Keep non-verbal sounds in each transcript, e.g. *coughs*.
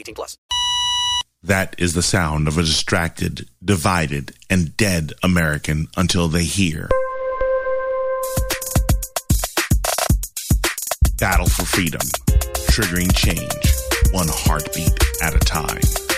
18 plus. That is the sound of a distracted, divided, and dead American until they hear. Battle for freedom, triggering change, one heartbeat at a time.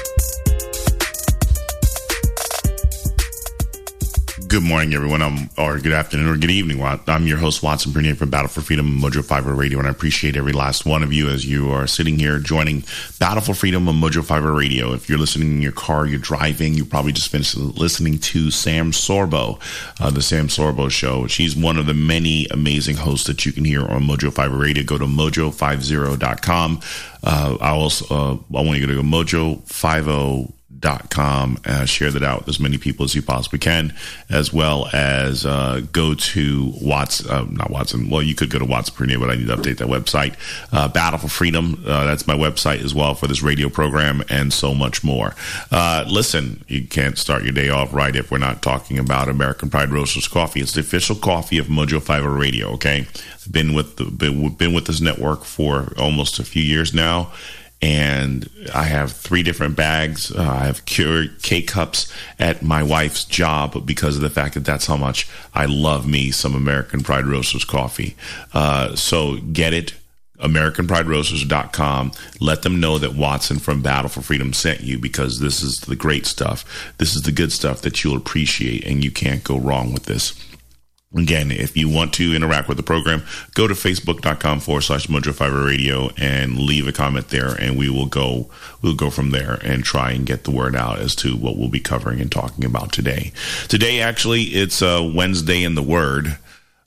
Good morning, everyone. I'm, or good afternoon or good evening. I'm your host, Watson Bernier from Battle for Freedom Mojo 50 Radio, and I appreciate every last one of you as you are sitting here joining Battle for Freedom on Mojo 50 Radio. If you're listening in your car, you're driving, you probably just finished listening to Sam Sorbo, uh, the Sam Sorbo Show. She's one of the many amazing hosts that you can hear on Mojo 50 Radio. Go to mojo50.com. Uh, I also, uh, I want you to go to mojo50 dot com. Uh, share that out with as many people as you possibly can, as well as uh, go to Watts, uh, not Watson. Well, you could go to Watts Premier, but I need to update that website. Uh, Battle for Freedom. Uh, that's my website as well for this radio program and so much more. Uh, listen, you can't start your day off right if we're not talking about American Pride Roasters Coffee. It's the official coffee of Mojo Five Radio. Okay, been with the, been, been with this network for almost a few years now and I have three different bags. Uh, I have cured K cups at my wife's job because of the fact that that's how much I love me some American Pride Roasters coffee. Uh, so get it. AmericanPrideRoasters.com. Let them know that Watson from Battle for Freedom sent you because this is the great stuff. This is the good stuff that you'll appreciate, and you can't go wrong with this. Again, if you want to interact with the program, go to facebook.com forward slash Mojo 50 Radio and leave a comment there, and we will go we'll go from there and try and get the word out as to what we'll be covering and talking about today. Today, actually, it's uh, Wednesday in the Word.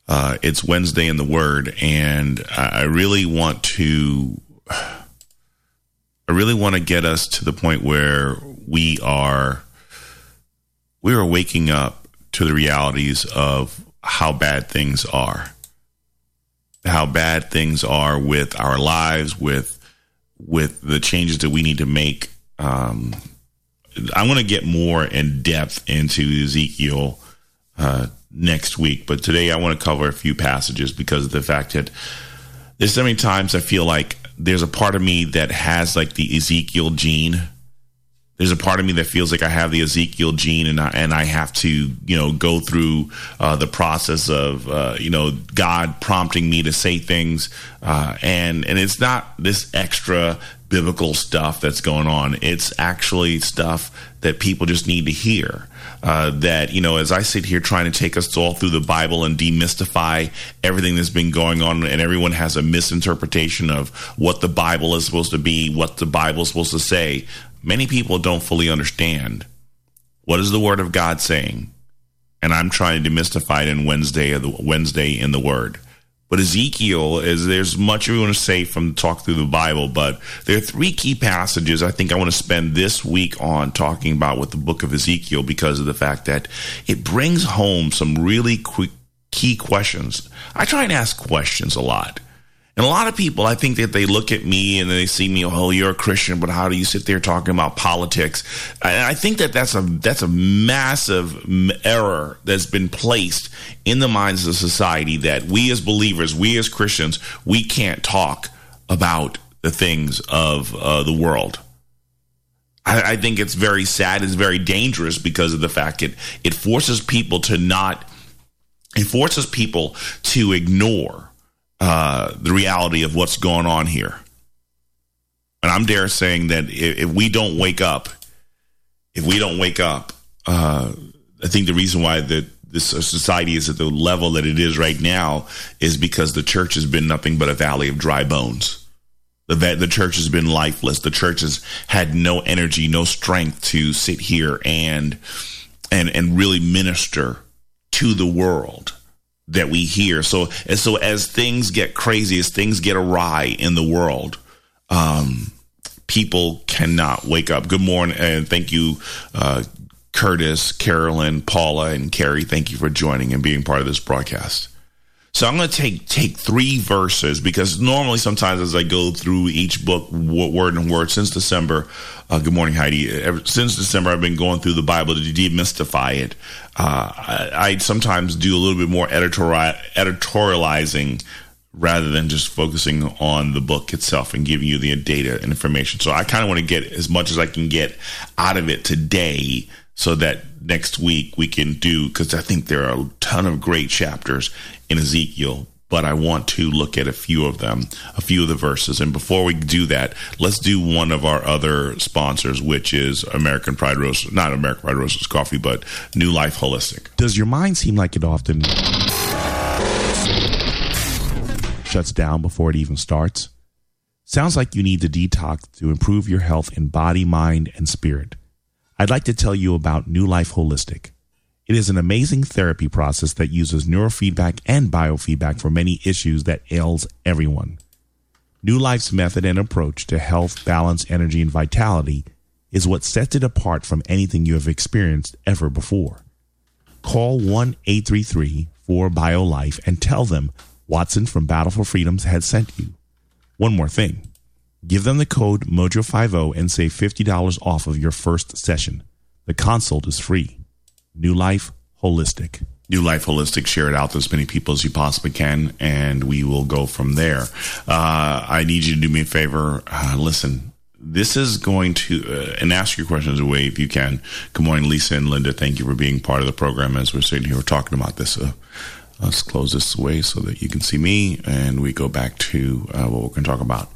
Uh, it's Wednesday in the Word, and I really want to I really want to get us to the point where we are we are waking up to the realities of how bad things are, how bad things are with our lives, with with the changes that we need to make. Um, I want to get more in depth into Ezekiel uh, next week, but today I want to cover a few passages because of the fact that there's so many times I feel like there's a part of me that has like the Ezekiel gene there's a part of me that feels like I have the Ezekiel gene, and I, and I have to, you know, go through uh, the process of, uh, you know, God prompting me to say things, uh, and and it's not this extra biblical stuff that's going on. It's actually stuff that people just need to hear. Uh, that you know, as I sit here trying to take us all through the Bible and demystify everything that's been going on, and everyone has a misinterpretation of what the Bible is supposed to be, what the Bible is supposed to say many people don't fully understand what is the word of God saying. And I'm trying to demystify it in Wednesday of the Wednesday in the Word. But Ezekiel is there's much we want to say from talk through the Bible, but there are three key passages I think I want to spend this week on talking about with the book of Ezekiel because of the fact that it brings home some really quick key questions. I try and ask questions a lot. And a lot of people, I think that they look at me and they see me, oh, you're a Christian, but how do you sit there talking about politics? And I think that that's a that's a massive error that's been placed in the minds of society that we as believers, we as Christians, we can't talk about the things of uh, the world. I, think it's very sad. It's very dangerous because of the fact it it forces people to not. It forces people to ignore uh, the reality of what's going on here. And I'm dare saying that if, if we don't wake up, if we don't wake up, uh, I think the reason why the this society is at the level that it is right now is because the church has been nothing but a valley of dry bones. The, the church has been lifeless. The church has had no energy, no strength to sit here and and and really minister to the world that we hear. So and so as things get crazy, as things get awry in the world, um, people cannot wake up. Good morning and thank you, uh, Curtis, Carolyn, Paula, and Carrie, thank you for joining and being part of this broadcast. So I'm going to take take three verses because normally sometimes as I go through each book word and word since December, uh, good morning Heidi. Ever, since December, I've been going through the Bible to demystify it. Uh, I, I, sometimes do a little bit more editorial, editorializing rather than just focusing on the book itself and giving you the data and information. So I kind of want to get as much as I can get out of it today so that next week we can do because I think there are a ton of great chapters in Ezekiel. But I want to look at a few of them, a few of the verses. And before we do that, let's do one of our other sponsors, which is American Pride Roasters, not American Pride Roasters Coffee, but New Life Holistic. Does your mind seem like it often shuts down before it even starts? Sounds like you need to detox to improve your health in body, mind, and spirit. I'd like to tell you about New Life Holistic. It is an amazing therapy process that uses neurofeedback and biofeedback for many issues that ails everyone. New Life's method and approach to health, balance, energy, and vitality is what sets it apart from anything you have experienced ever before. Call 1 833 4 BioLife and tell them Watson from Battle for Freedoms has sent you. One more thing Give them the code MOJO50 and save $50 off of your first session. The consult is free. New Life Holistic. New Life Holistic, share it out to as many people as you possibly can, and we will go from there. Uh, I need you to do me a favor. Uh, listen, this is going to, uh, and ask your questions away if you can. Good morning, Lisa and Linda. Thank you for being part of the program as we're sitting here talking about this. Uh, let's close this away so that you can see me, and we go back to uh, what we're going to talk about.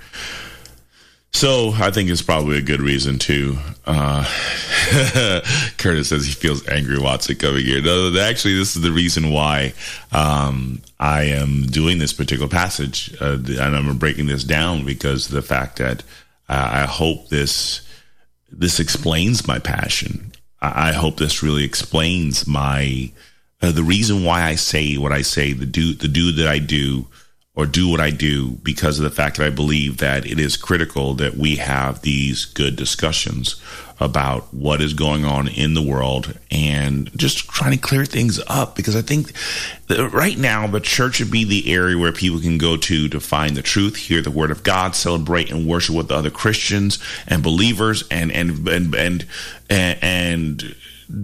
So I think it's probably a good reason to. Uh, *laughs* Curtis says he feels angry Watson coming here. No, actually, this is the reason why um, I am doing this particular passage, uh, and I'm breaking this down because of the fact that uh, I hope this this explains my passion. I, I hope this really explains my uh, the reason why I say what I say, the do the do that I do or do what I do because of the fact that I believe that it is critical that we have these good discussions about what is going on in the world and just trying to clear things up because I think right now the church should be the area where people can go to to find the truth, hear the word of God, celebrate and worship with other Christians and believers and and and and and, and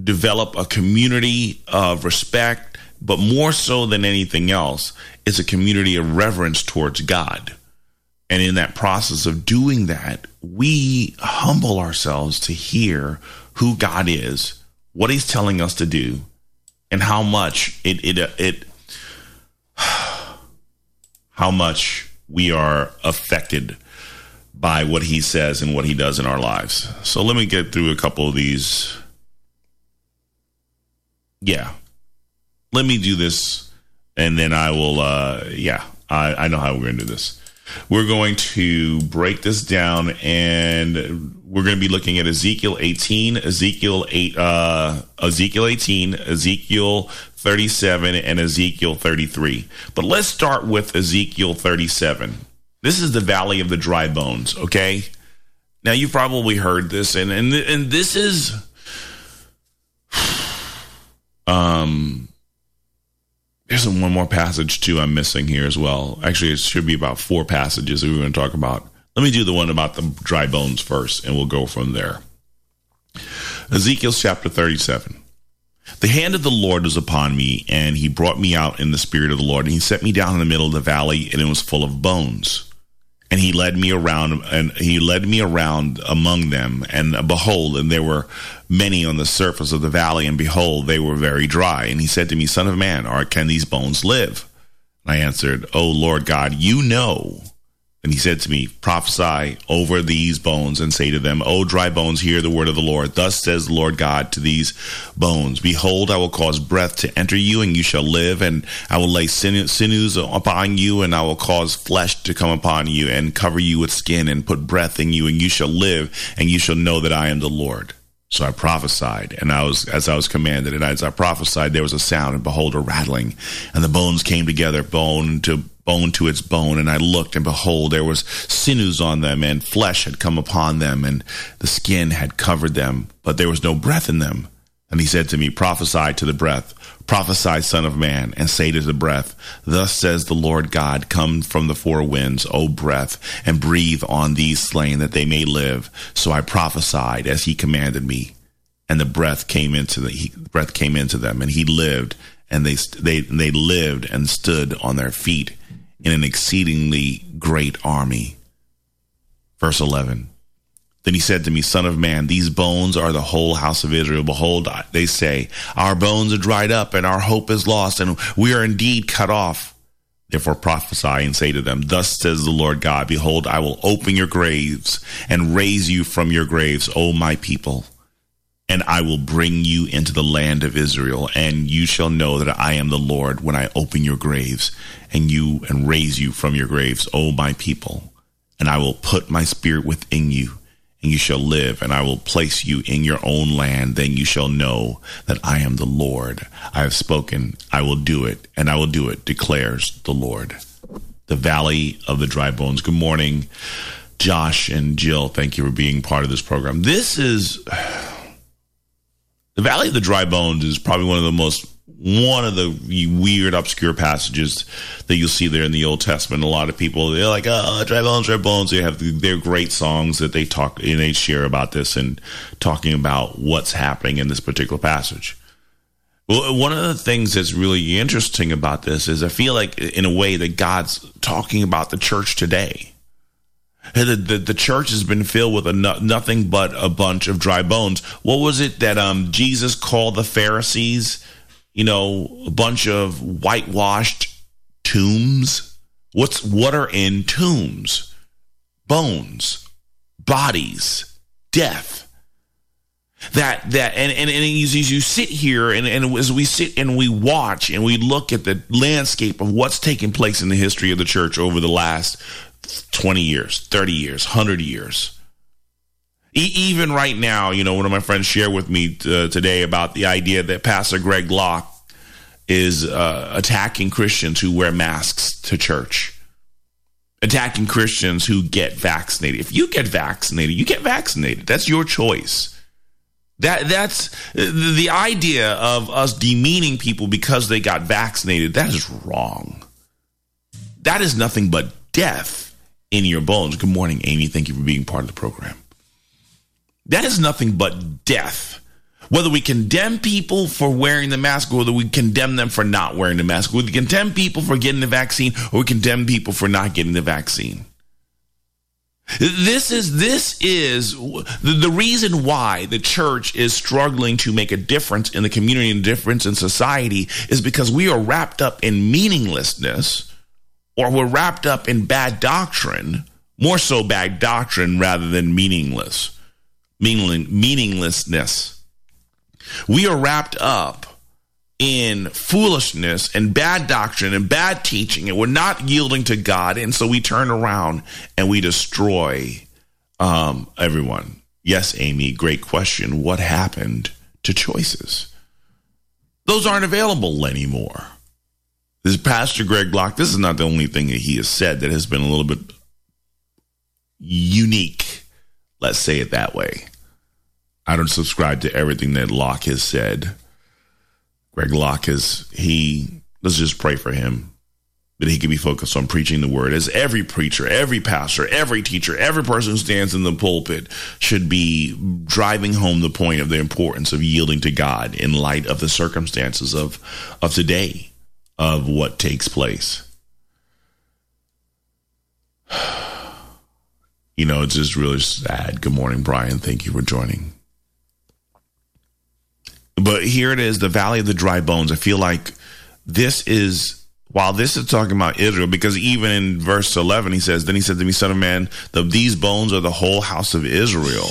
develop a community of respect but more so than anything else, it's a community of reverence towards God. And in that process of doing that, we humble ourselves to hear who God is, what He's telling us to do, and how much it it uh, it *sighs* how much we are affected by what He says and what He does in our lives. So let me get through a couple of these. Yeah, let me do this, and then I will. Uh, yeah, I, I know how we're going to do this. We're going to break this down, and we're going to be looking at Ezekiel 18, Ezekiel 8, uh, Ezekiel 18, Ezekiel 37, and Ezekiel 33. But let's start with Ezekiel 37. This is the valley of the dry bones. Okay. Now you've probably heard this, and and and this is, *sighs* um, there's one more passage too I'm missing here as well. Actually, it should be about four passages that we're going to talk about. Let me do the one about the dry bones first, and we'll go from there. Ezekiel chapter 37. The hand of the Lord was upon me, and he brought me out in the spirit of the Lord, and he set me down in the middle of the valley, and it was full of bones and he led me around and he led me around among them. And behold and there were many on the surface of the valley and behold they were very dry. And he said to me son of man or can these bones live? And i answered oh lord god you know And he said to me, Prophesy over these bones and say to them, O dry bones, hear the word of the Lord. Thus says the Lord God to these bones Behold, I will cause breath to enter you, and you shall live, and I will lay sinews upon you, and I will cause flesh to come upon you, and cover you with skin, and put breath in you, and you shall live, and you shall know that I am the Lord. So I prophesied, and I was as I was commanded, and as I prophesied, there was a sound, and behold, a rattling, and the bones came together, bone to bone to its bone. And I looked, and behold, there was sinews on them, and flesh had come upon them, and the skin had covered them, but there was no breath in them. And he said to me, Prophesy to the breath, prophesy, Son of Man, and say to the breath, Thus says the Lord God, Come from the four winds, O breath, and breathe on these slain that they may live. So I prophesied as he commanded me, and the breath came into the he, breath came into them, and he lived, and they they they lived and stood on their feet in an exceedingly great army. Verse 11. Then he said to me, Son of man, these bones are the whole house of Israel. Behold, they say, Our bones are dried up, and our hope is lost, and we are indeed cut off. Therefore prophesy and say to them, Thus says the Lord God, Behold, I will open your graves and raise you from your graves, O my people and I will bring you into the land of Israel, and you shall know that I am the Lord when I open your graves and you and raise you from your graves, O my people. And I will put my spirit within you, and you shall live, and I will place you in your own land. Then you shall know that I am the Lord. I have spoken, I will do it, and I will do it, declares the Lord. The valley of the dry bones. Good morning, Josh and Jill. Thank you for being part of this program. This is the Valley of the Dry Bones is probably one of the most one of the weird, obscure passages that you'll see there in the Old Testament. A lot of people they're like, "Oh, dry bones, dry bones." They have their great songs that they talk and they share about this and talking about what's happening in this particular passage. Well, one of the things that's really interesting about this is I feel like, in a way, that God's talking about the church today the, the, the, church has been filled with no, nothing but a bunch of dry bones. What was it that um, Jesus called the Pharisees? You know, a bunch of whitewashed tombs. What's what are in tombs? Bones, bodies, death. That that and and, and as, you sit here and, and as we sit and we watch and we look at the landscape of what's taking place in the history of the church over the last 20 years, 30 years, 100 years. E- even right now, you know, one of my friends shared with me uh, today about the idea that Pastor Greg Locke is uh, attacking Christians who wear masks to church, attacking Christians who get vaccinated. If you get vaccinated, you get vaccinated. That's your choice. That that's the idea of us demeaning people because they got vaccinated. That is wrong. That is nothing but death in your bones. Good morning, Amy. Thank you for being part of the program. That is nothing but death. Whether we condemn people for wearing the mask or whether we condemn them for not wearing the mask, whether we condemn people for getting the vaccine or we condemn people for not getting the vaccine. This is this is the reason why the church is struggling to make a difference in the community and difference in society is because we are wrapped up in meaninglessness or we're wrapped up in bad doctrine, more so bad doctrine rather than meaningless, meaning, meaninglessness. We are wrapped up in foolishness and bad doctrine and bad teaching, and we're not yielding to God, and so we turn around and we destroy um, everyone. Yes, Amy, great question. What happened to choices? Those aren't available anymore. This Pastor Greg Locke, this is not the only thing that he has said that has been a little bit unique. Let's say it that way. I don't subscribe to everything that Locke has said. Greg Locke is, he, let's just pray for him that he can be focused on preaching the word as every preacher, every pastor, every teacher, every person who stands in the pulpit should be driving home the point of the importance of yielding to God in light of the circumstances of, of today of what takes place. *sighs* You know, it's just really sad. Good morning, Brian. Thank you for joining. But here it is, the Valley of the Dry Bones. I feel like this is While this is talking about Israel, because even in verse 11, he says, Then he said to me, Son of man, the, these bones are the whole house of Israel.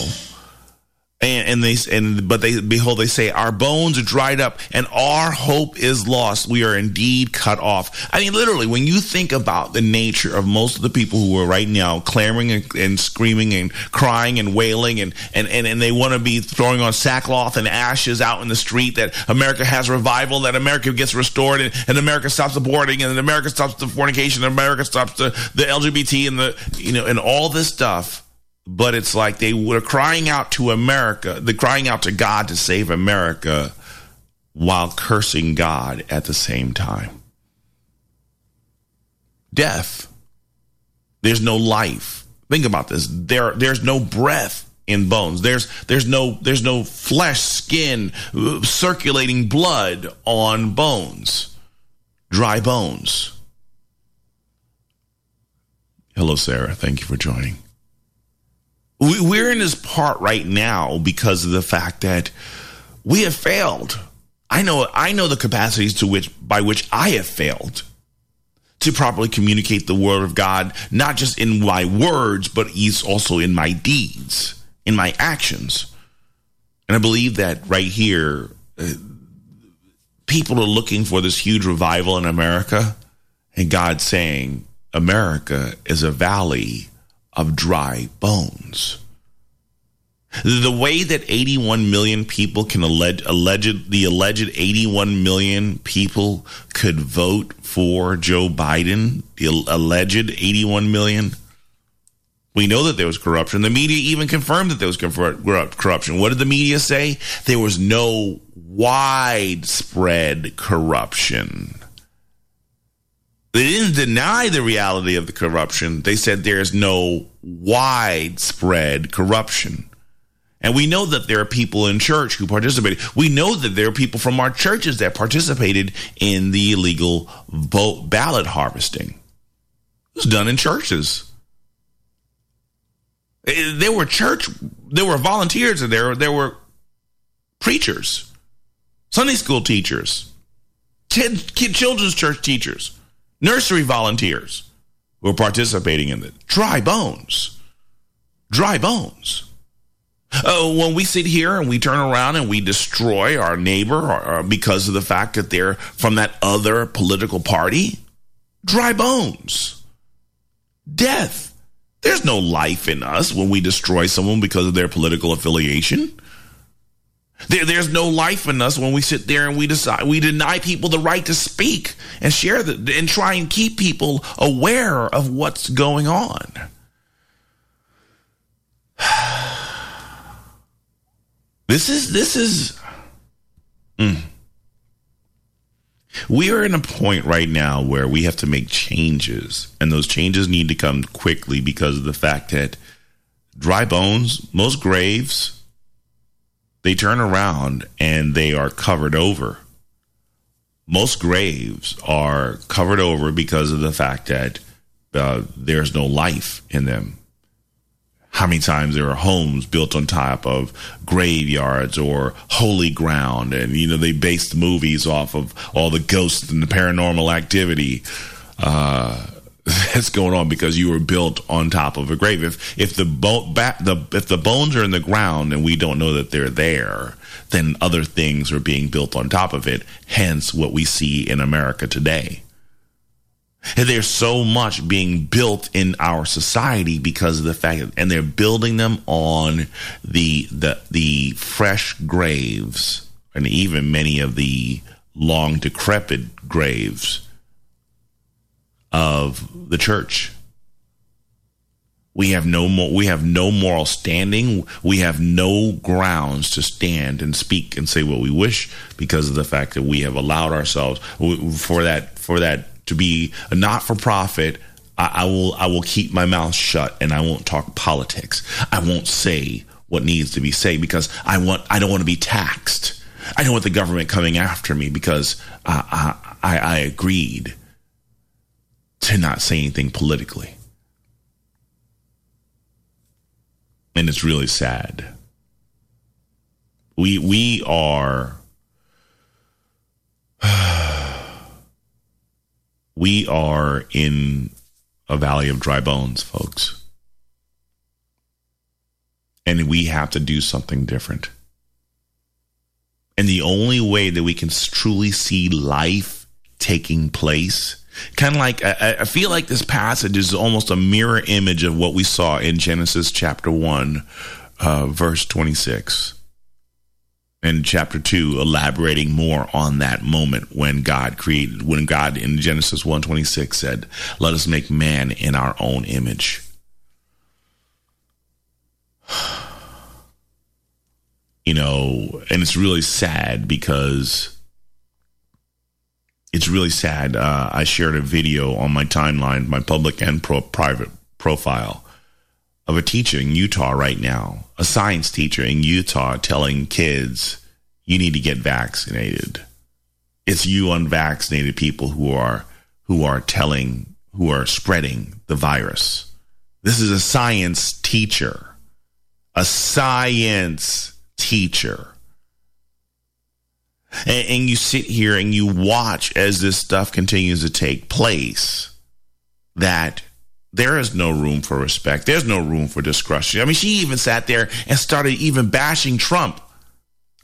And, and they and but they behold they say our bones are dried up and our hope is lost. We are indeed cut off. I mean literally when you think about the nature of most of the people who are right now clamoring and, and screaming and crying and wailing and and and, and they want to be throwing on sackcloth and ashes out in the street that america has revival that america gets restored and, and america stops aborting and america stops the fornication and america stops the, the lgbt and the you know and all this stuff but it's like they were crying out to America, they're crying out to God to save America while cursing God at the same time. Death. There's no life. Think about this. There, there's no breath in bones. There's there's no there's no flesh, skin, circulating blood on bones. Dry bones. Hello, Sarah. Thank you for joining we're in this part right now because of the fact that we have failed. I know I know the capacities to which by which I have failed to properly communicate the word of God, not just in my words, but also in my deeds, in my actions. And I believe that right here, uh, people are looking for this huge revival in America, and God's saying, America is a valley of dry bones. The way that 81 million people can allege, alleged, the alleged 81 million people could vote for Joe Biden, the alleged 81 million. We know that there was corruption. The media even confirmed that there was corruption. What did the media say? There was no widespread corruption. They didn't deny the reality of the corruption. They said there's no widespread corruption. And we know that there are people in church who participated. We know that there are people from our churches that participated in the illegal vote ballot harvesting. It was done in churches. Eh, there were church, there were volunteers, there there were preachers, Sunday school teachers, children's church teachers nursery volunteers who are participating in it. Dry bones. Dry bones. Uh, when we sit here and we turn around and we destroy our neighbor or, or because of the fact that they're from that other political party, dry bones. Death. There's no life in us when we destroy someone because of their political affiliation. There, there's no life in us when we sit there and we decide we deny people the right to speak and share the, and try and keep people aware of what's going on. *sighs* This is this is. Mm. We are in a point right now where we have to make changes, and those changes need to come quickly because of the fact that dry bones, most graves, they turn around and they are covered over. Most graves are covered over because of the fact that uh, there's no life in them. How many times there are homes built on top of graveyards or holy ground, and you know they based movies off of all the ghosts and the paranormal activity. Uh, that's going on because you were built on top of a grave. If if the, bo- ba- the if the bones are in the ground and we don't know that they're there, then other things are being built on top of it. Hence, what we see in America today. And there's so much being built in our society because of the fact that, and they're building them on the the the fresh graves and even many of the long decrepit graves of the church. We have no more, we have no moral standing. We have no grounds to stand and speak and say what we wish because of the fact that we have allowed ourselves for that for that to be a not for profit. I, I will I will keep my mouth shut and I won't talk politics. I won't say what needs to be said because I want I don't want to be taxed. I don't want the government coming after me because I, I agreed to not say anything politically. And it's really sad. We we are *sighs* we are in a valley of dry bones, folks. And we have to do something different. And the only way that we can truly see life taking place, kind of like I, I, feel like this passage is almost a mirror image of what we saw in Genesis chapter 1, uh, verse 26. And chapter 2, elaborating more on that moment when God created, when God in Genesis 1 26 said, Let us make man in our own image. *sighs* you know, and it's really sad because it's really sad. Uh, I shared a video on my timeline, my public and pro- private profile of a teacher in Utah right now, a science teacher in Utah telling kids, you need to get vaccinated. It's you unvaccinated people who are who are telling who are spreading the virus. This is a science teacher. A science teacher. And, and, you sit here and you watch as this stuff continues to take place that there is no room for respect. There's no room for discretion. I mean, she even sat there and started even bashing Trump.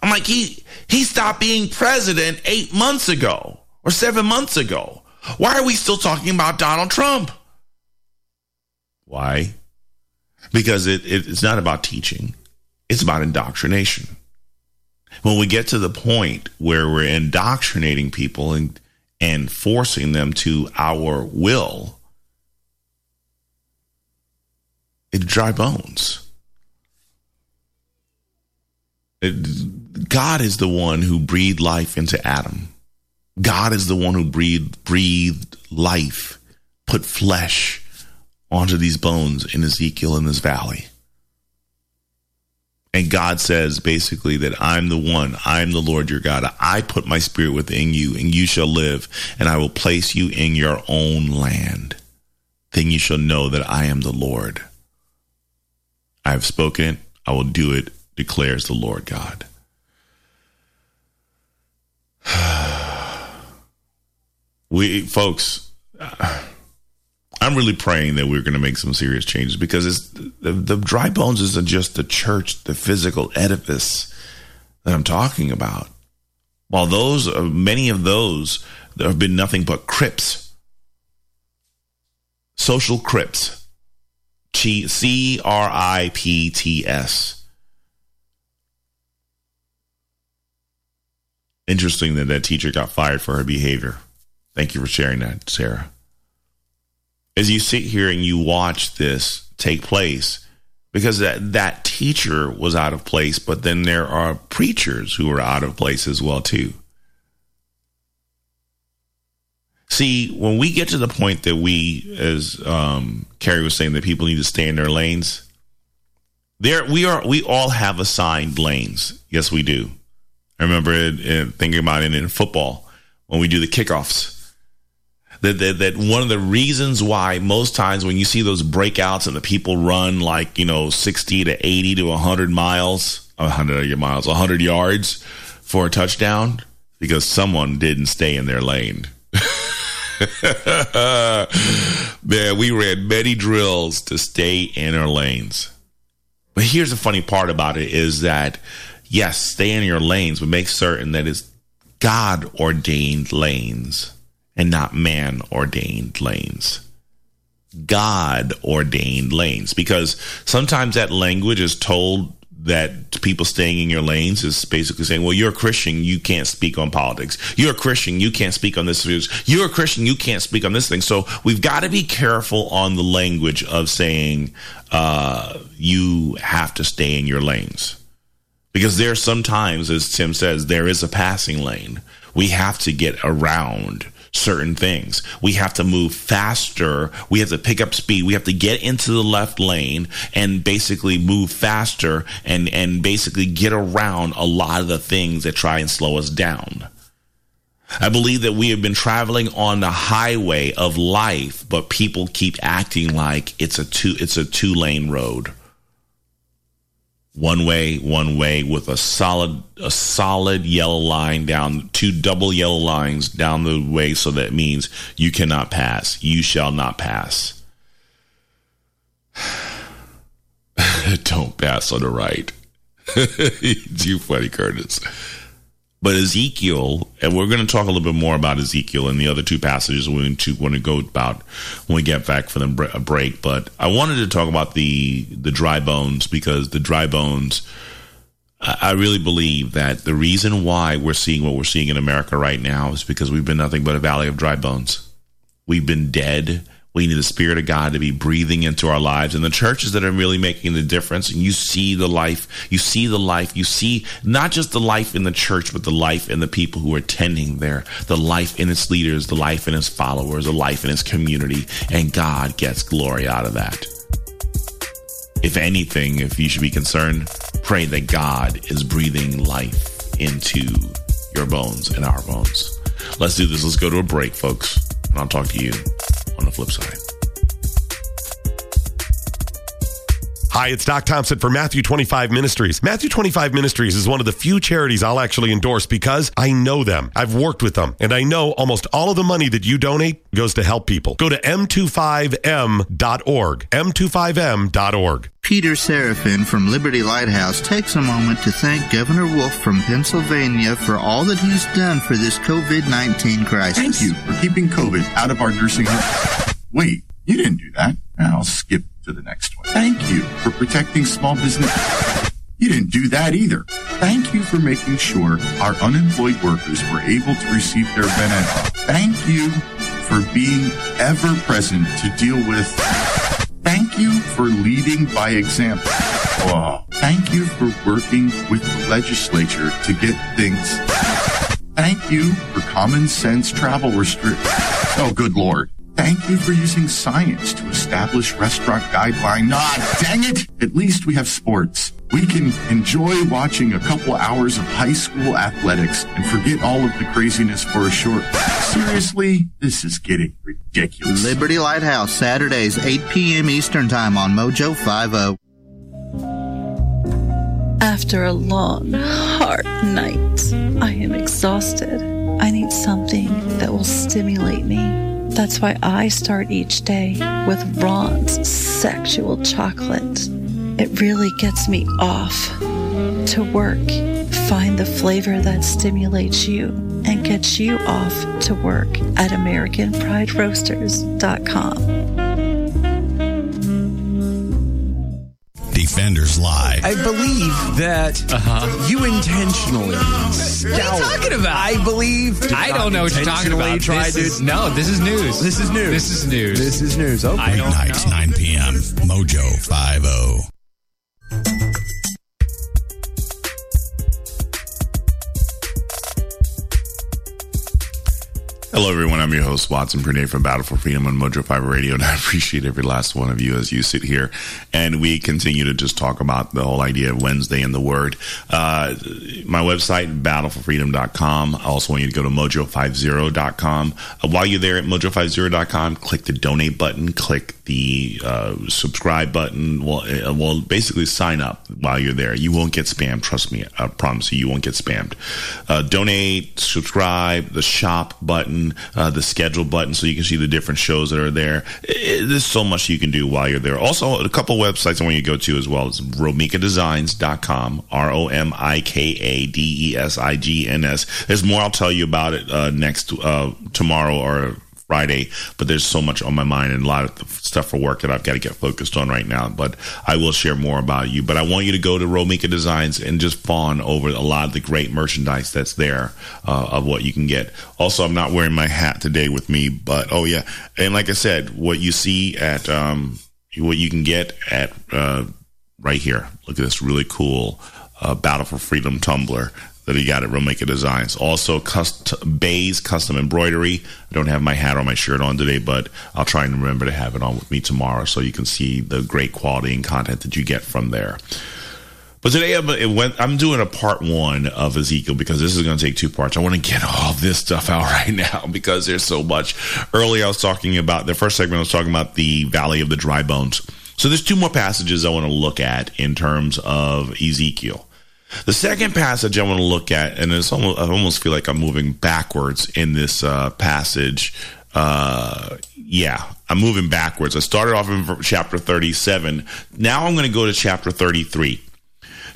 I'm like, he he stopped being president eight months ago or seven months ago. Why are we still talking about Donald Trump? Why? Because it, it, it's not about teaching. It's about indoctrination. When we get to the point where we're indoctrinating people and, and forcing them to our will, it's dry bones. It, God is the one who breathed life into Adam. God is the one who breathed breathed life, put flesh onto these bones in Ezekiel in this valley. And God says basically that I'm the one, I'm the Lord your God. I put my spirit within you, and you shall live, and I will place you in your own land. Then you shall know that I am the Lord. I have spoken it, I will do it, declares the Lord God. *sighs* we, folks, I'm really praying that we're going to make some serious changes because it's the, the dry bones isn't just the church, the physical edifice that I'm talking about. While those, uh, many of those, there have been nothing but crypts, social crypts, C R I P T S. Interesting that that teacher got fired for her behavior. Thank you for sharing that, Sarah as you sit here and you watch this take place because that, that teacher was out of place but then there are preachers who are out of place as well too. See when we get to the point that we as um, carrie was saying that people need to stay in their lanes there we are we all have assigned lanes. Yes we do. I remember it, it, thinking about it in football when we do the kickoffs that, that, that one of the reasons why most times when you see those breakouts and the people run like you know 60 to 80 to 100 miles 100 miles 100 yards for a touchdown because someone didn't stay in their lane. *laughs* Man we ran many drills to stay in our lanes. But here's the funny part about it is that yes stay in your lanes but make certain that it's god ordained lanes and not man ordained lanes. God ordained lanes because sometimes that language is told that people staying in your lanes is basically saying, well, you're a Christian, you can't speak on politics. You're a Christian, you can't speak on this. You're a Christian, you can't speak on this thing. So we've got to be careful on the language of saying uh, you have to stay in your lanes. Because there sometimes, as Tim says, there is a passing lane. We have to get around certain things. We have to move faster. We have to pick up speed. We have to get into the left lane and basically move faster and, and basically get around a lot of the things that try and slow us down. I believe that we have been traveling on the highway of life, but people keep acting like it's a two it's a two lane road. One way, one way with a solid, a solid yellow line down, two double yellow lines down the way. So that means you cannot pass. You shall not pass. *sighs* Don't pass on the right. *laughs* you funny, Curtis. But Ezekiel, and we're going to talk a little bit more about Ezekiel and the other two passages we want to, to go about when we get back from the break. But I wanted to talk about the the dry bones because the dry bones. I really believe that the reason why we're seeing what we're seeing in America right now is because we've been nothing but a valley of dry bones. We've been dead we need the Spirit of God to be breathing into our lives. And the churches that are really making the difference, and you see the life, you see the life, you see not just the life in the church, but the life in the people who are attending there, the life in its leaders, the life in its followers, the life in its community. And God gets glory out of that. If anything, if you should be concerned, pray that God is breathing life into your bones and our bones. Let's do this. Let's go to a break, folks. And I'll talk to you on the flip side. Hi, it's Doc Thompson for Matthew 25 Ministries. Matthew 25 Ministries is one of the few charities I'll actually endorse because I know them. I've worked with them, and I know almost all of the money that you donate goes to help people. Go to m25m.org. m25m.org. Peter Seraphin from Liberty Lighthouse takes a moment to thank Governor Wolf from Pennsylvania for all that he's done for this COVID 19 crisis. Thank you for keeping COVID out of our nursing home. Wait, you didn't do that. I'll skip to the next one. Thank you for protecting small business. You didn't do that either. Thank you for making sure our unemployed workers were able to receive their benefits. Thank you for being ever present to deal with. Thank you for leading by example. Oh, thank you for working with the legislature to get things. Thank you for common sense travel restrictions. Oh, good Lord. Thank you for using science to establish restaurant guidelines. Ah, dang it! At least we have sports. We can enjoy watching a couple hours of high school athletics and forget all of the craziness for a short. Seriously, this is getting ridiculous. Liberty Lighthouse, Saturdays, 8 p.m. Eastern Time on Mojo 50. After a long, hard night, I am exhausted. I need something that will stimulate me that's why I start each day with Ron's sexual chocolate. It really gets me off to work. Find the flavor that stimulates you and gets you off to work at AmericanPrideRoasters.com. Defenders Live. I believe that uh-huh. you intentionally. What are you talking about? I believe. I don't know what you're talking about. Tried this is, no, this is news. This is news. This is news. This is news. Okay. Nights, 9 p.m. Mojo 50. Hello, everyone. I'm your host, Watson Pernay from Battle for Freedom on Mojo 5 Radio, and I *laughs* appreciate every last one of you as you sit here and we continue to just talk about the whole idea of Wednesday and the Word. Uh, my website, battleforfreedom.com. I also want you to go to mojo50.com. Uh, while you're there at mojo50.com, click the donate button, click the uh, subscribe button. Well, uh, well, basically sign up while you're there. You won't get spammed. Trust me. I promise you, you won't get spammed. Uh, donate, subscribe, the shop button, uh, the schedule button, so you can see the different shows that are there. It, there's so much you can do while you're there. Also, a couple websites I want you to go to as well. It's romikadesigns.com, R O M I K A D E S I G N S. There's more I'll tell you about it uh, next uh, tomorrow or Friday, but there's so much on my mind and a lot of stuff for work that I've got to get focused on right now. But I will share more about you. But I want you to go to Romika Designs and just fawn over a lot of the great merchandise that's there uh, of what you can get. Also, I'm not wearing my hat today with me, but oh yeah, and like I said, what you see at um, what you can get at uh, right here. Look at this really cool uh, Battle for Freedom tumbler that he got at Romika Designs. Also, custom, Bay's custom embroidery. I don't have my hat or my shirt on today, but I'll try and remember to have it on with me tomorrow so you can see the great quality and content that you get from there. But today I'm, doing a part one of Ezekiel because this is going to take two parts. I want to get all this stuff out *laughs* right now because there's so much. Earlier, I was talking about the first segment. I was talking about the Valley of the Dry Bones. So there's two more passages I want to look at in terms of Ezekiel. The second passage I want to look at, and it's almost, I almost feel like I'm moving backwards in this uh, passage. Uh, yeah, I'm moving backwards. I started off in chapter 37. Now I'm going to go to chapter 33.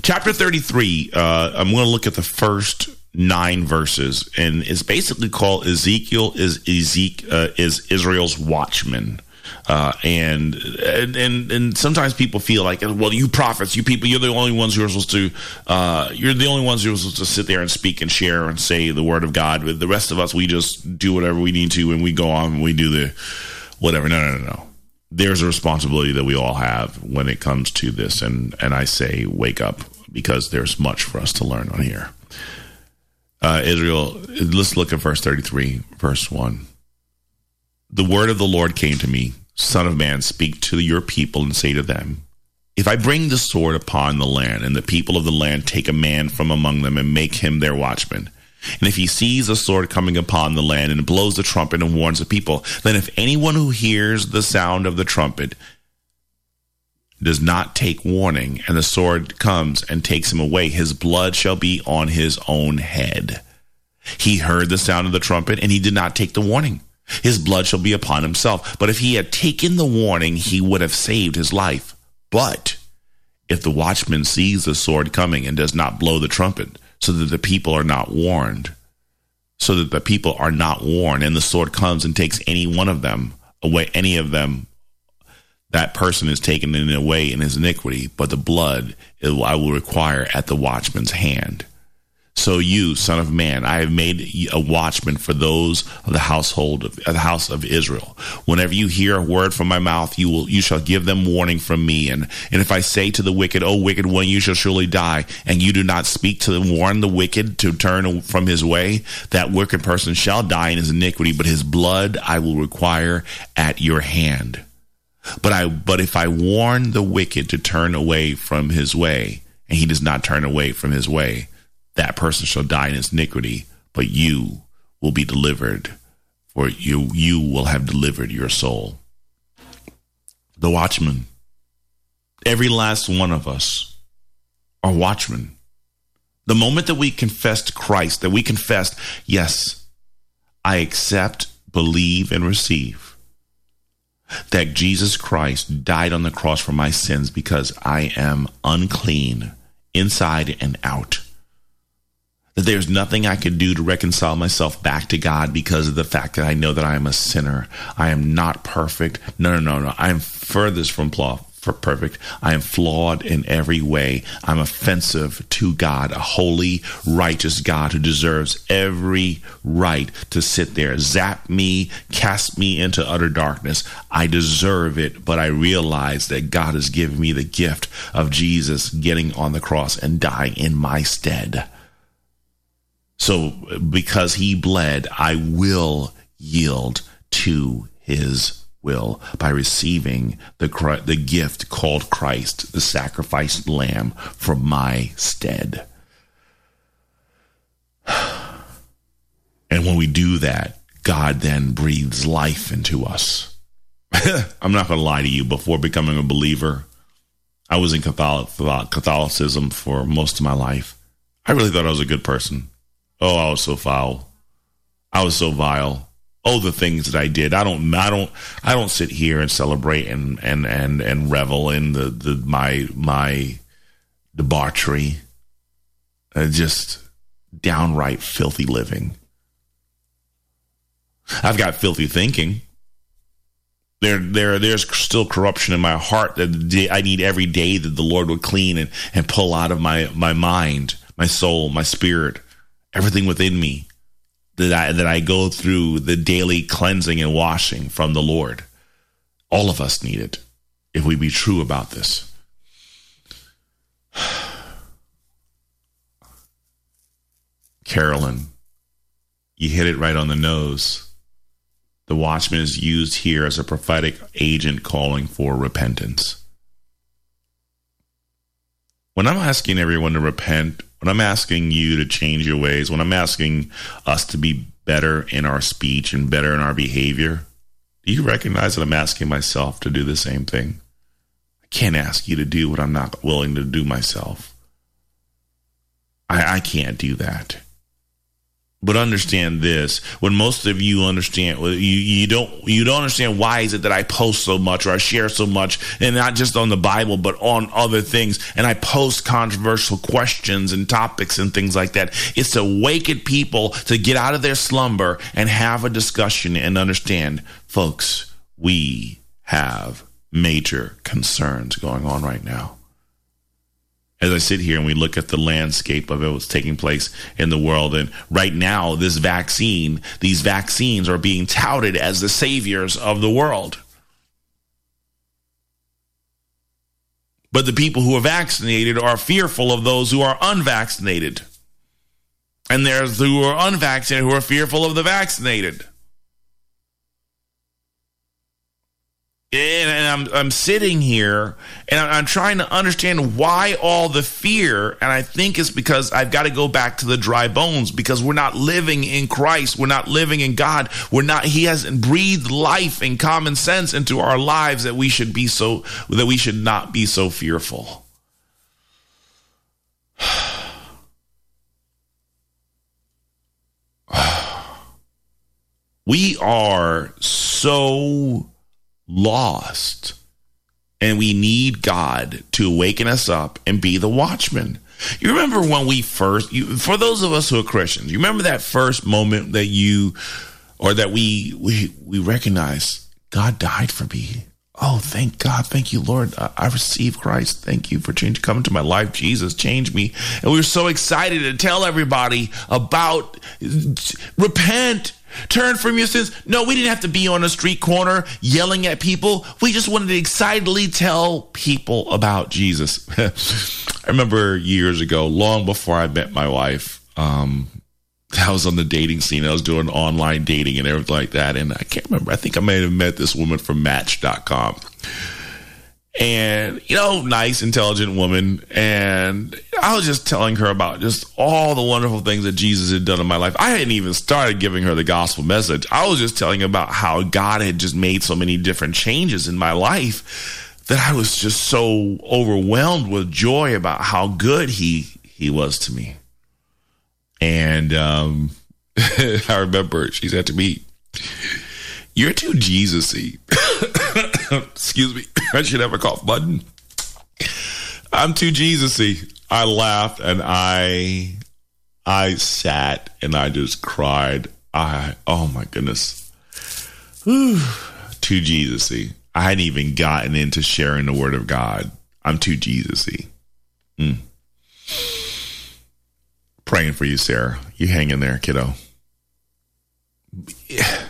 Chapter 33, uh, I'm going to look at the first nine verses, and it's basically called Ezekiel is Ezekiel uh, is Israel's watchman. Uh, and, and and sometimes people feel like, well, you prophets, you people, you're the only ones who are supposed to, uh, you're the only ones who are supposed to sit there and speak and share and say the word of God. With the rest of us, we just do whatever we need to, and we go on and we do the whatever. No, no, no, no. There's a responsibility that we all have when it comes to this, and and I say, wake up because there's much for us to learn on here. Uh, Israel, let's look at verse 33, verse 1. The word of the Lord came to me Son of man, speak to your people and say to them, If I bring the sword upon the land, and the people of the land take a man from among them and make him their watchman, and if he sees a sword coming upon the land and blows the trumpet and warns the people, then if anyone who hears the sound of the trumpet does not take warning, and the sword comes and takes him away, his blood shall be on his own head. He heard the sound of the trumpet, and he did not take the warning. His blood shall be upon himself. But if he had taken the warning, he would have saved his life. But if the watchman sees the sword coming and does not blow the trumpet, so that the people are not warned, so that the people are not warned, and the sword comes and takes any one of them away, any of them, that person is taken in away in his iniquity, but the blood I will require at the watchman's hand. So you, son of man, I have made a watchman for those of the household of the house of Israel. Whenever you hear a word from my mouth, you will you shall give them warning from me. And and if I say to the wicked, O wicked one, you shall surely die, and you do not speak to warn the wicked to turn from his way, that wicked person shall die in his iniquity, but his blood I will require at your hand. But I but if I warn the wicked to turn away from his way, and he does not turn away from his way, that person shall die in his iniquity, but you will be delivered, for you you will have delivered your soul. The watchman. Every last one of us are watchmen. The moment that we confessed Christ, that we confessed, yes, I accept, believe, and receive that Jesus Christ died on the cross for my sins because I am unclean inside and out that there's nothing I can do to reconcile myself back to God because of the fact that I know that I am a sinner. I am not perfect. No, no, no, no. I am furthest from for perfect. I am flawed in every way. I'm offensive to God, a holy, righteous God who deserves every right to sit there, zap me, cast me into utter darkness. I deserve it, but I realize that God has given me the gift of Jesus getting on the cross and dying in my stead. So because he bled, I will yield to his will by receiving the the gift called Christ, the sacrificed lamb for my stead. *sighs* And when we do that, God then breathes life into us. *laughs* I'm not going to lie to you. Before becoming a believer, I was in Catholicism for most of my life. I really thought I was a good person. Oh, I was so foul. I was so vile. Oh, the things that I did. I don't. I don't. I don't sit here and celebrate and and and and revel in the the my my debauchery. Uh, just downright filthy living. I've got filthy thinking. There, there, there's still corruption in my heart that I need every day that the Lord would clean and, and pull out of my, my mind, my soul, my spirit everything within me that I, that I go through the daily cleansing and washing from the Lord. All of us need it if we be true about this. *sighs* Carolyn, you hit it right on the nose. The watchman is used here as a prophetic agent calling for repentance. When I'm asking everyone to repent, when I'm asking you to change your ways, when I'm asking us to be better in our speech and better in our behavior, do you recognize that I'm asking myself to do the same thing? I can't ask you to do what I'm not willing to do myself. I, I can't do that. But understand this: when most of you understand, you you don't you don't understand why is it that I post so much or I share so much, and not just on the Bible, but on other things, and I post controversial questions and topics and things like that. It's to awaken people to get out of their slumber and have a discussion and understand, folks. We have major concerns going on right now as I sit here and we look at the landscape of it, what's taking place in the world. And right now, this vaccine, these vaccines are being touted as the saviors of the world. But the people who are vaccinated are fearful of those who are unvaccinated. And there's who are unvaccinated who are fearful of the vaccinated. And I'm I'm sitting here and I'm trying to understand why all the fear, and I think it's because I've got to go back to the dry bones because we're not living in Christ, we're not living in God, we're not. He hasn't breathed life and common sense into our lives that we should be so that we should not be so fearful. *sighs* we are so lost. And we need God to awaken us up and be the watchman. You remember when we first, you, for those of us who are Christians, you remember that first moment that you, or that we, we, we recognize God died for me. Oh, thank God. Thank you, Lord. I, I received Christ. Thank you for change, coming to my life. Jesus changed me. And we were so excited to tell everybody about repent Turn from your sins. No, we didn't have to be on a street corner yelling at people. We just wanted to excitedly tell people about Jesus. *laughs* I remember years ago, long before I met my wife, um, I was on the dating scene. I was doing online dating and everything like that. And I can't remember. I think I may have met this woman from Match.com and you know nice intelligent woman. And i was just telling her about just all the wonderful things that jesus had done in my life. I hadn't even started giving her the gospel message. I was just telling about how god had just made so many different changes in my life that i was just so overwhelmed with joy about how good he he was to me. And um *laughs* i remember she said to me you're too jesus-y *laughs* *coughs* excuse me, *coughs* I should have a cough button. I'm too Jesusy. I laughed and I I sat and I just cried. I oh my goodness. Whew. *sighs* Too Jesusy. I hadn't even gotten into sharing the word of God. I'm too Jesusy. Mm. Praying for you, Sarah. You hang in there, kiddo. Yeah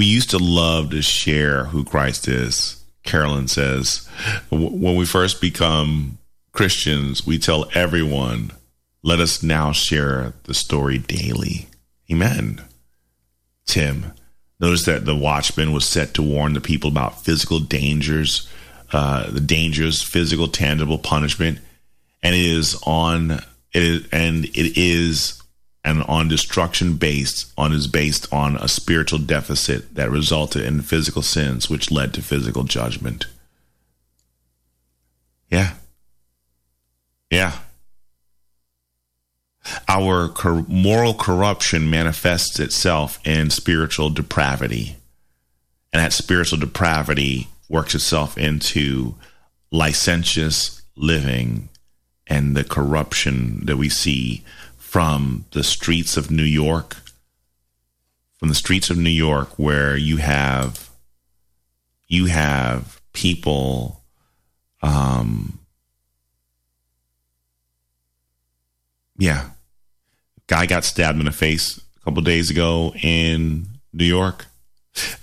we used to love to share who Christ is. Carolyn says, when we first become Christians, we tell everyone, let us now share the story daily. Amen. Tim, notice that the watchman was set to warn the people about physical dangers, uh, the dangers, physical, tangible punishment, and it is on it is, and it is and on destruction based on is based on a spiritual deficit that resulted in physical sins which led to physical judgment. Yeah. Yeah. Our cor- moral corruption manifests itself in spiritual depravity. And that spiritual depravity works itself into licentious living and the corruption that we see from the streets of New York, from the streets of New York, where you have you have people um yeah. Guy got stabbed in the face a couple days ago in new york.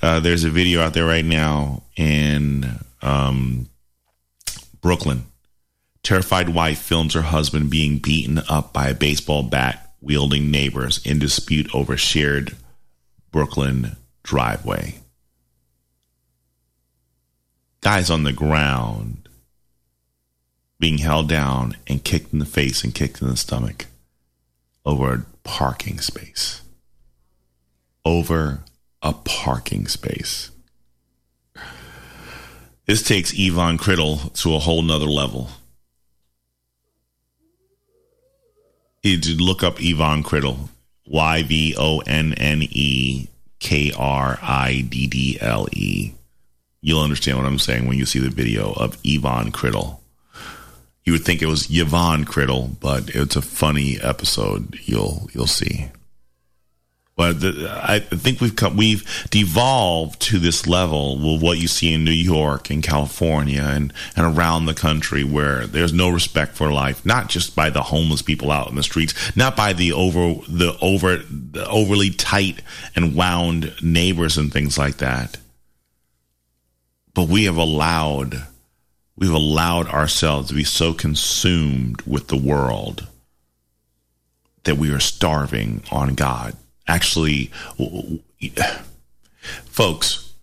Uh, there's a video out there right now in um, brooklyn Terrified wife films her husband being beaten up by a baseball bat wielding neighbors in dispute over shared Brooklyn driveway. Guys on the ground being held down and kicked in the face and kicked in the stomach over a parking space. Over a parking space. This takes Yvonne Kriddle to a whole nother level. You look up Yvonne Kriddle, Y V O N N E K R I D D L E. You'll understand what I'm saying when you see the video of Yvonne Kriddle. You would think it was Yvonne Kriddle, but it's a funny episode. You'll you'll see. But the, I think we've come, we've devolved to this level with what you see in New York and California and, and around the country where there's no respect for life, not just by the homeless people out in the streets, not by the over the over the overly tight and wound neighbors and things like that. But we have allowed we've allowed ourselves to be so consumed with the world that we are starving on God actually, folks,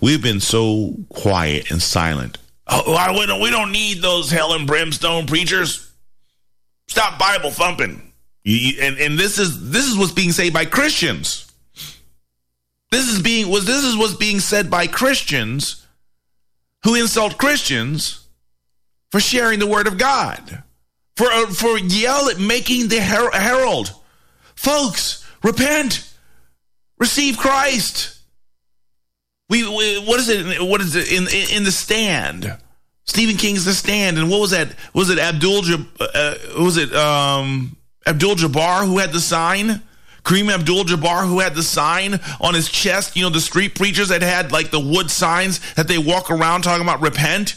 we've been so quiet and silent. Oh, we don't, we don't need those hell and brimstone preachers. Stop Bible thumping. You, and and this is this is what's being said by Christians. This is being was this is what's being said by Christians who insult Christians for sharing the word of God, for uh, for yell at making the her- herald, folks. Repent. Receive Christ. We, we, what is it? What is it in in, the stand? Stephen King's The Stand, and what was that? Was it Abdul? Uh, was it um, Abdul Jabbar who had the sign? Kareem Abdul Jabbar who had the sign on his chest. You know, the street preachers that had like the wood signs that they walk around talking about repent.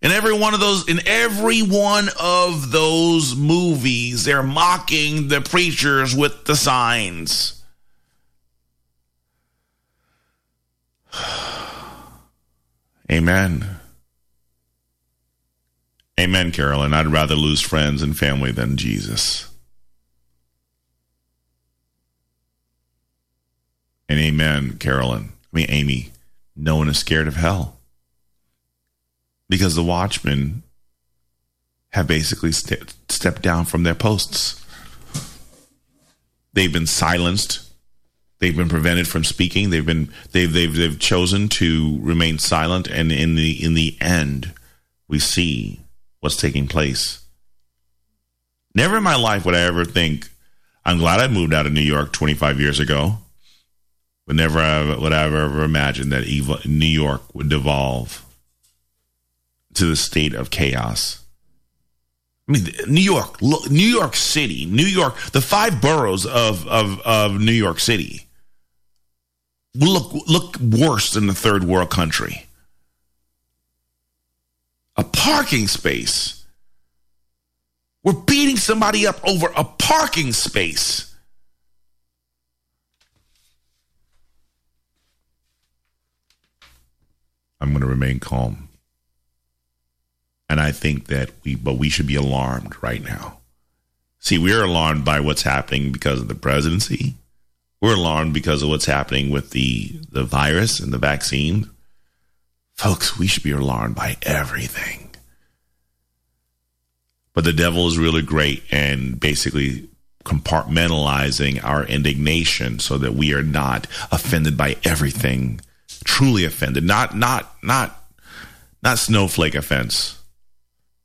In every one of those, in every one of those movies, they're mocking the preachers with the signs. *sighs* Amen. Amen, Carolyn. I'd rather lose friends and family than Jesus. And amen, Carolyn. I mean, Amy. No one is scared of hell because the watchmen have basically st- stepped down from their posts. They've been silenced. They've been prevented from speaking. They've been they've they've they've chosen to remain silent. And in the in the end, we see what's taking place. Never in my life would I ever think I'm glad I moved out of New York 25 years ago. But never would I ever imagine that New York would devolve to the state of chaos. I mean, New York, New York City, New York, the five boroughs of, of, of New York City look look worse than the third world country. A parking space. We're beating somebody up over a parking space. I'm going to remain calm. And I think that we, but we should be alarmed right now. See, we're alarmed by what's happening because of the presidency. We're alarmed because of what's happening with the, the virus and the vaccine. Folks, we should be alarmed by everything. But the devil is really great and basically compartmentalizing our indignation so that we are not offended by everything, truly offended, not not not not snowflake offense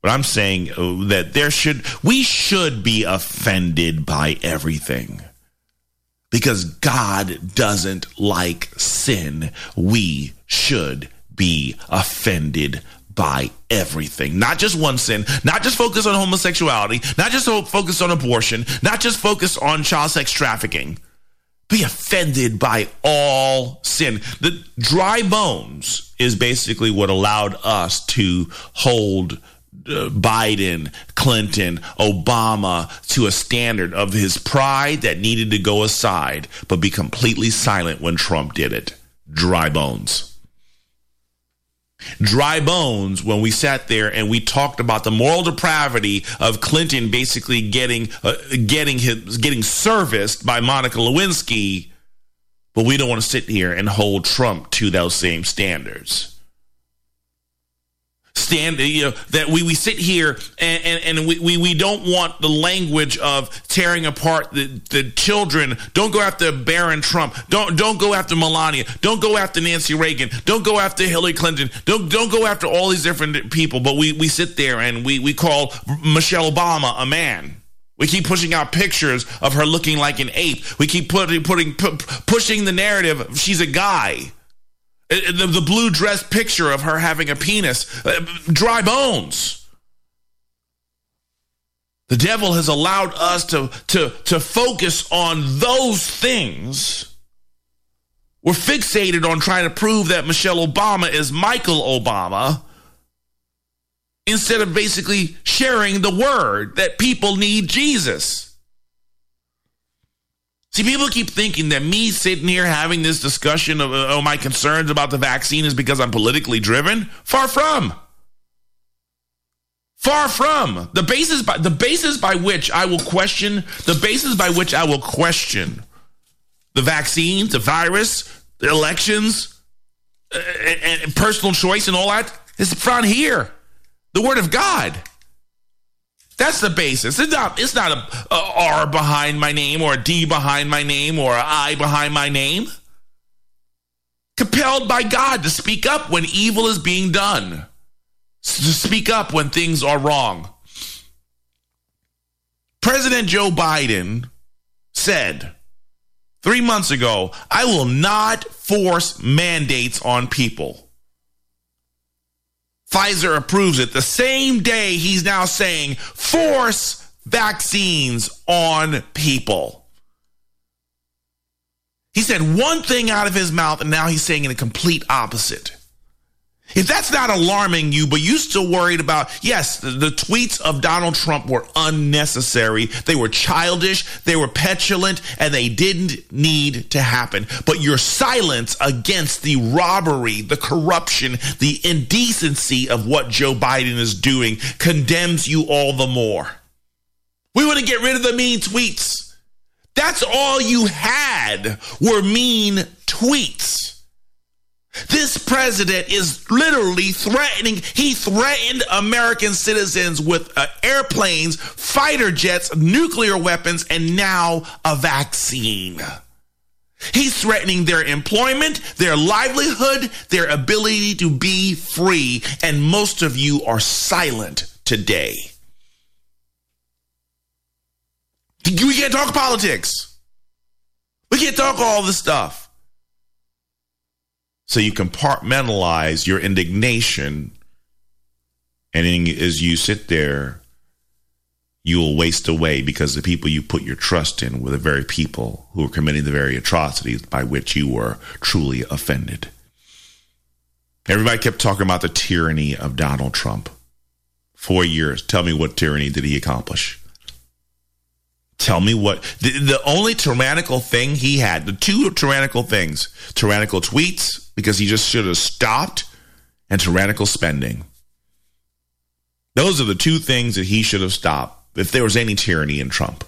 but I'm saying uh, that there should, we should be offended by everything because God doesn't like sin. We should be offended by everything. Not just one sin, not just focus on homosexuality, not just focus on abortion, not just focus on child sex trafficking. Be offended by all sin. The dry bones is basically what allowed us to hold Biden, Clinton, Obama to a standard of his pride that needed to go aside, but be completely silent when Trump did it. Dry bones. Dry bones when we sat there and we talked about the moral depravity of Clinton basically getting uh, getting his getting serviced by Monica Lewinsky, but we don't want to sit here and hold Trump to those same standards. Stand you know that we, we sit here and, and, and we, we, we don't want the language of tearing apart the, the children. Don't go after Barron Trump. Don't don't go after Melania. Don't go after Nancy Reagan. Don't go after Hillary Clinton. Don't don't go after all these different people. But we, we sit there and we, we call Michelle Obama a man. We keep pushing out pictures of her looking like an ape. We keep putting putting pu- pushing the narrative she's a guy the, the blue dress picture of her having a penis, uh, dry bones. The devil has allowed us to, to, to focus on those things. We're fixated on trying to prove that Michelle Obama is Michael Obama instead of basically sharing the word that people need Jesus. See, people keep thinking that me sitting here having this discussion of uh, my concerns about the vaccine is because I'm politically driven. Far from. Far from the basis by the basis by which I will question the basis by which I will question the vaccines, the virus, the elections, uh, and, and personal choice and all that is found here, the Word of God. That's the basis. It's not. It's not a, a R behind my name or a D behind my name or an I behind my name. Compelled by God to speak up when evil is being done, to speak up when things are wrong. President Joe Biden said three months ago, "I will not force mandates on people." Pfizer approves it. The same day, he's now saying force vaccines on people. He said one thing out of his mouth, and now he's saying in the complete opposite. If that's not alarming you, but you still worried about, yes, the, the, tweets of Donald Trump were unnecessary. They were childish, they were petulant, and they didn't need to happen. But your silence against the robbery, the corruption, the indecency of what Joe Biden is doing condemns you all the more. We want to get rid of the mean tweets. That's all you had were mean tweets. This president is literally threatening, he threatened American citizens with uh, airplanes, fighter jets, nuclear weapons, and now a vaccine. He's threatening their employment, their livelihood, their ability to be free, and most of you are silent today. We can't talk politics. We can't talk all this stuff. So you compartmentalize your indignation, and as you sit there, you will waste away because the people you put your trust in were the very people who were committing the very atrocities by which you were truly offended. Everybody kept talking about the tyranny of Donald Trump. Four years. Tell me what tyranny did he accomplish? Tell me what the, the only tyrannical thing he had, the two tyrannical things, tyrannical tweets, because he just should have stopped, and tyrannical spending. Those are the two things that he should have stopped if there was any tyranny in Trump.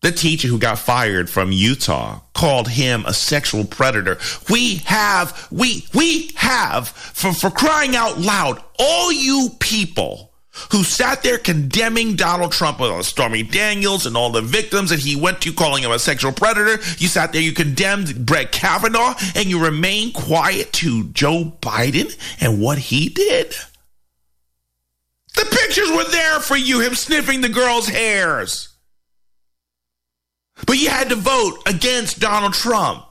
The teacher who got fired from Utah called him a sexual predator. We have, we, we have, for, for crying out loud, all you people who sat there condemning Donald Trump with Stormy Daniels and all the victims that he went to, calling him a sexual predator. You sat there, you condemned Brett Kavanaugh, and you remain quiet to Joe Biden and what he did. The pictures were there for you, him sniffing the girl's hairs. But you had to vote against Donald Trump.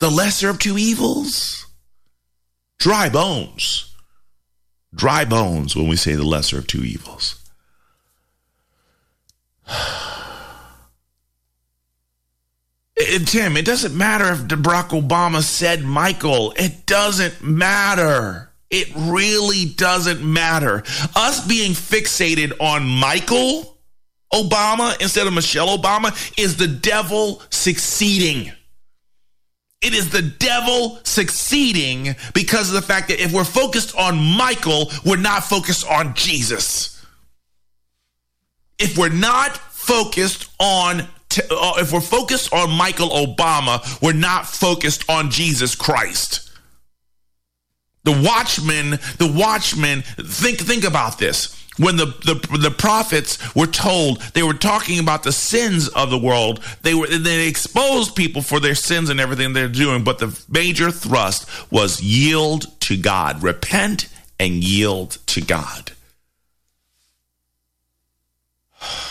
The lesser of two evils? Dry bones dry bones when we say the lesser of two evils. *sighs* It, Tim, it doesn't matter if Barack Obama said Michael. It doesn't matter. It really doesn't matter. Us being fixated on Michael Obama instead of Michelle Obama is the devil succeeding. It is the devil succeeding because of the fact that if we're focused on Michael, we're not focused on Jesus. If we're not focused on uh, if we're focused on Michael Obama, we're not focused on Jesus Christ. The watchmen, the watchmen, think think about this. When the, the the prophets were told, they were talking about the sins of the world. They were they exposed people for their sins and everything they're doing. But the major thrust was yield to God, repent and yield to God. *sighs*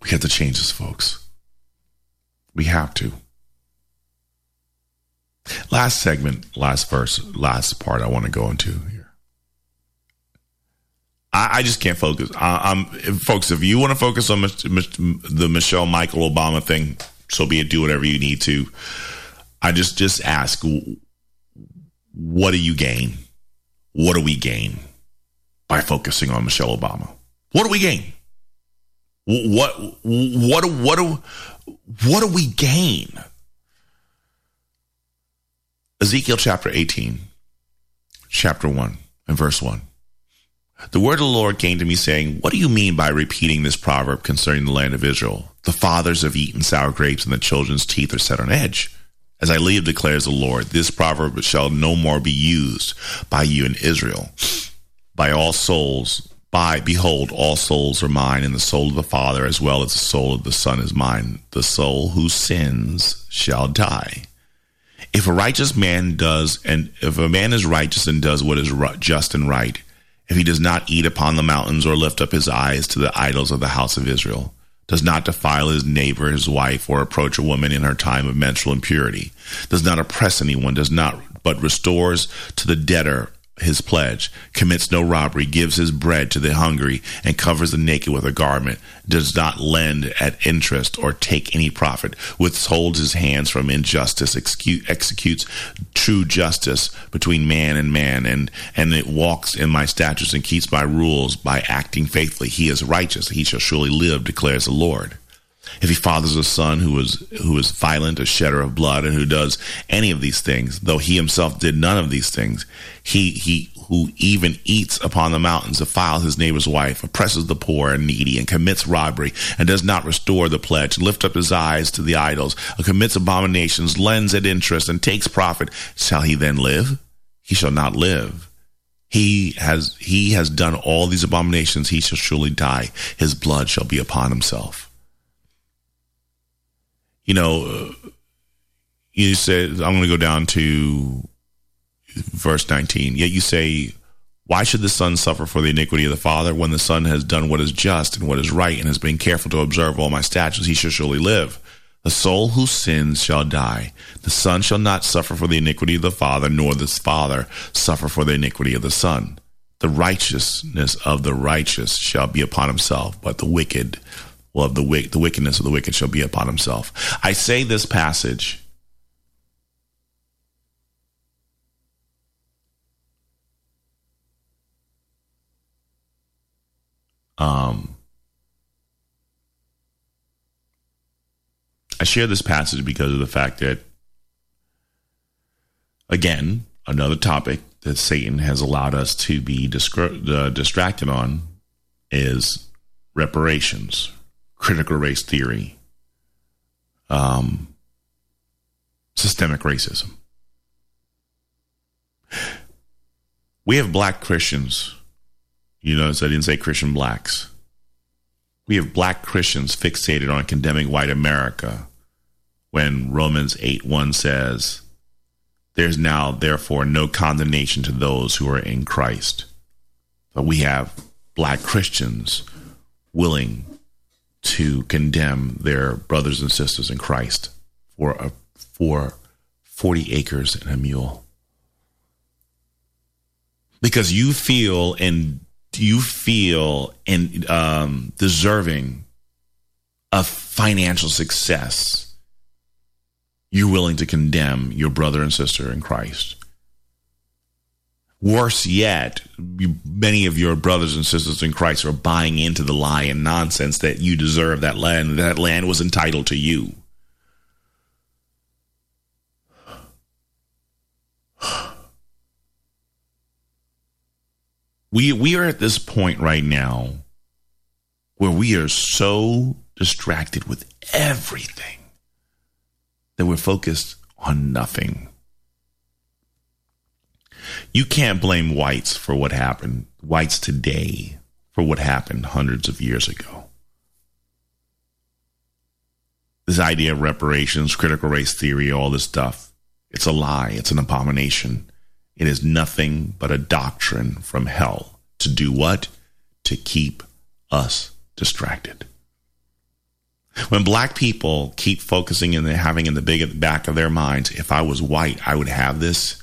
We have to change this, folks. We have to. Last segment, last verse, last part I want to go into here. I, I just can't focus. I, am folks. If you want to focus on the Michelle Michael Obama thing, so be it. Do whatever you need to. I just just ask, what do you gain? What do we gain by focusing on Michelle Obama? What do we gain? What what what do what do we gain? Ezekiel chapter 18, chapter 1, and verse 1. The word of the Lord came to me saying, What do you mean by repeating this proverb concerning the land of Israel? The fathers have eaten sour grapes and the children's teeth are set on edge. As I live, declares the Lord, this proverb shall no more be used by you in Israel. By all souls, by behold, all souls are mine, and the soul of the Father as well as the soul of the Son is mine. The soul who sins shall die. If a righteous man does, and if a man is righteous and does what is just and right, if he does not eat upon the mountains or lift up his eyes to the idols of the house of Israel, does not defile his neighbor, his wife, or approach a woman in her time of menstrual impurity, does not oppress anyone, does not, but restores to the debtor his pledge, commits no robbery, gives his bread to the hungry, and covers the naked with a garment, does not lend at interest or take any profit, withholds his hands from injustice, executes true justice between man and man, and, and it walks in my statutes and keeps my rules by acting faithfully. He is righteous, he shall surely live, declares the Lord. If he fathers a son who is who is violent, a shedder of blood, and who does any of these things, though he himself did none of these things, he he who even eats upon the mountains, defiles his neighbor's wife, oppresses the poor and needy, and commits robbery, and does not restore the pledge, lift up his eyes to the idols, and commits abominations, lends at interest, and takes profit, shall he then live? He shall not live. He has he has done all these abominations, he shall surely die. His blood shall be upon himself you know, uh, you said, I'm going to go down to verse 19. Yet you say, Why should the Son suffer for the iniquity of the Father when the Son has done what is just and what is right and has been careful to observe all my statutes? He shall surely live. The soul who sins shall die. The Son shall not suffer for the iniquity of the Father, nor the Father suffer for the iniquity of the Son. The righteousness of the righteous shall be upon himself, but the wicked will of the, the wickedness of the wicked shall be upon himself. I say this passage um, I share this passage because of the fact that, again, another topic that Satan has allowed us to be uh, distracted on is reparations, critical race theory, um, systemic racism. We have black Christians. You notice I didn't say Christian blacks. We have black Christians fixated on condemning white America when Romans 8 1 says, There's now, therefore, no condemnation to those who are in Christ. But we have black Christians willing to condemn their brothers and sisters in Christ for a, for 40 acres and a mule. Because you feel and you feel and um, deserving of financial success, you're willing to condemn your brother and sister in Christ. Worse yet, many of your brothers and sisters in Christ are buying into the lie and nonsense that you deserve that land, that land was entitled to you. We we are at this point right now where we are so distracted with everything that we're focused on nothing. You can't blame whites for what happened, whites today, for what happened hundreds of years ago. This idea of reparations, critical race theory, all this stuff, it's a lie. It's an abomination. It is nothing but a doctrine from hell to do what? To keep us distracted. When black people keep focusing and having in the big back of their minds, if I was white, I would have this.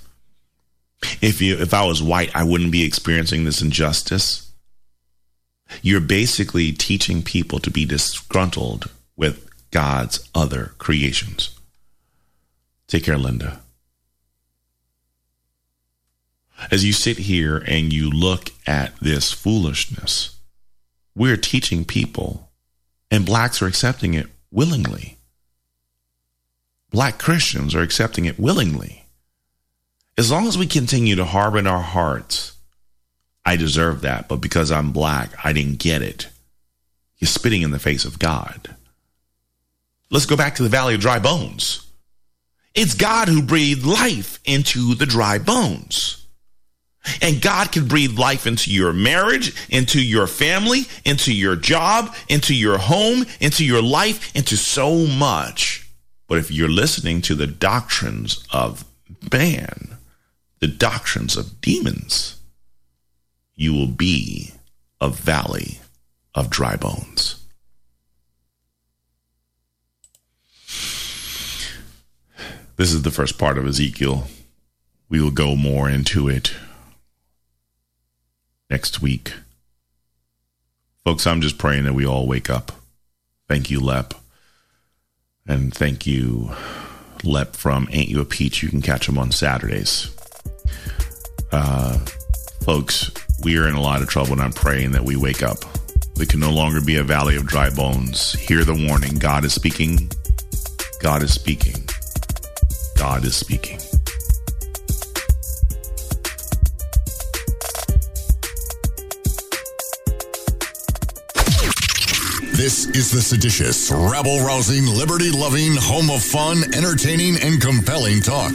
If you if I was white, I wouldn't be experiencing this injustice. You're basically teaching people to be disgruntled with God's other creations. Take care, Linda. As you sit here and you look at this foolishness, we're teaching people, and blacks are accepting it willingly. Black Christians are accepting it willingly. As long as we continue to harbor in our hearts, I deserve that, but because I'm black, I didn't get it. You're spitting in the face of God. Let's go back to the valley of dry bones. It's God who breathed life into the dry bones. And God can breathe life into your marriage, into your family, into your job, into your home, into your life, into so much. But if you're listening to the doctrines of man, the doctrines of demons, you will be a valley of dry bones. This is the first part of Ezekiel. We will go more into it next week. Folks, I'm just praying that we all wake up. Thank you, Lep. And thank you, Lep from Ain't You a Peach. You can catch him on Saturdays. Uh, folks, we are in a lot of trouble, and I'm praying that we wake up. We can no longer be a valley of dry bones. Hear the warning God is speaking. God is speaking. God is speaking. This is the seditious, rabble rousing, liberty loving, home of fun, entertaining, and compelling talk.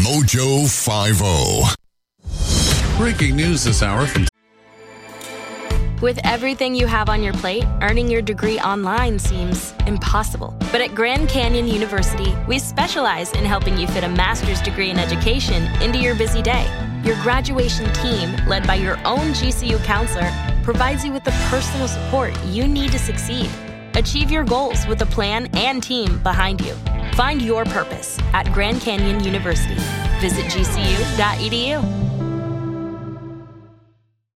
Mojo 50. Breaking news this hour from With everything you have on your plate, earning your degree online seems impossible. But at Grand Canyon University, we specialize in helping you fit a master's degree in education into your busy day. Your graduation team, led by your own GCU counselor, provides you with the personal support you need to succeed. Achieve your goals with a plan and team behind you. Find your purpose at Grand Canyon University. Visit gcu.edu.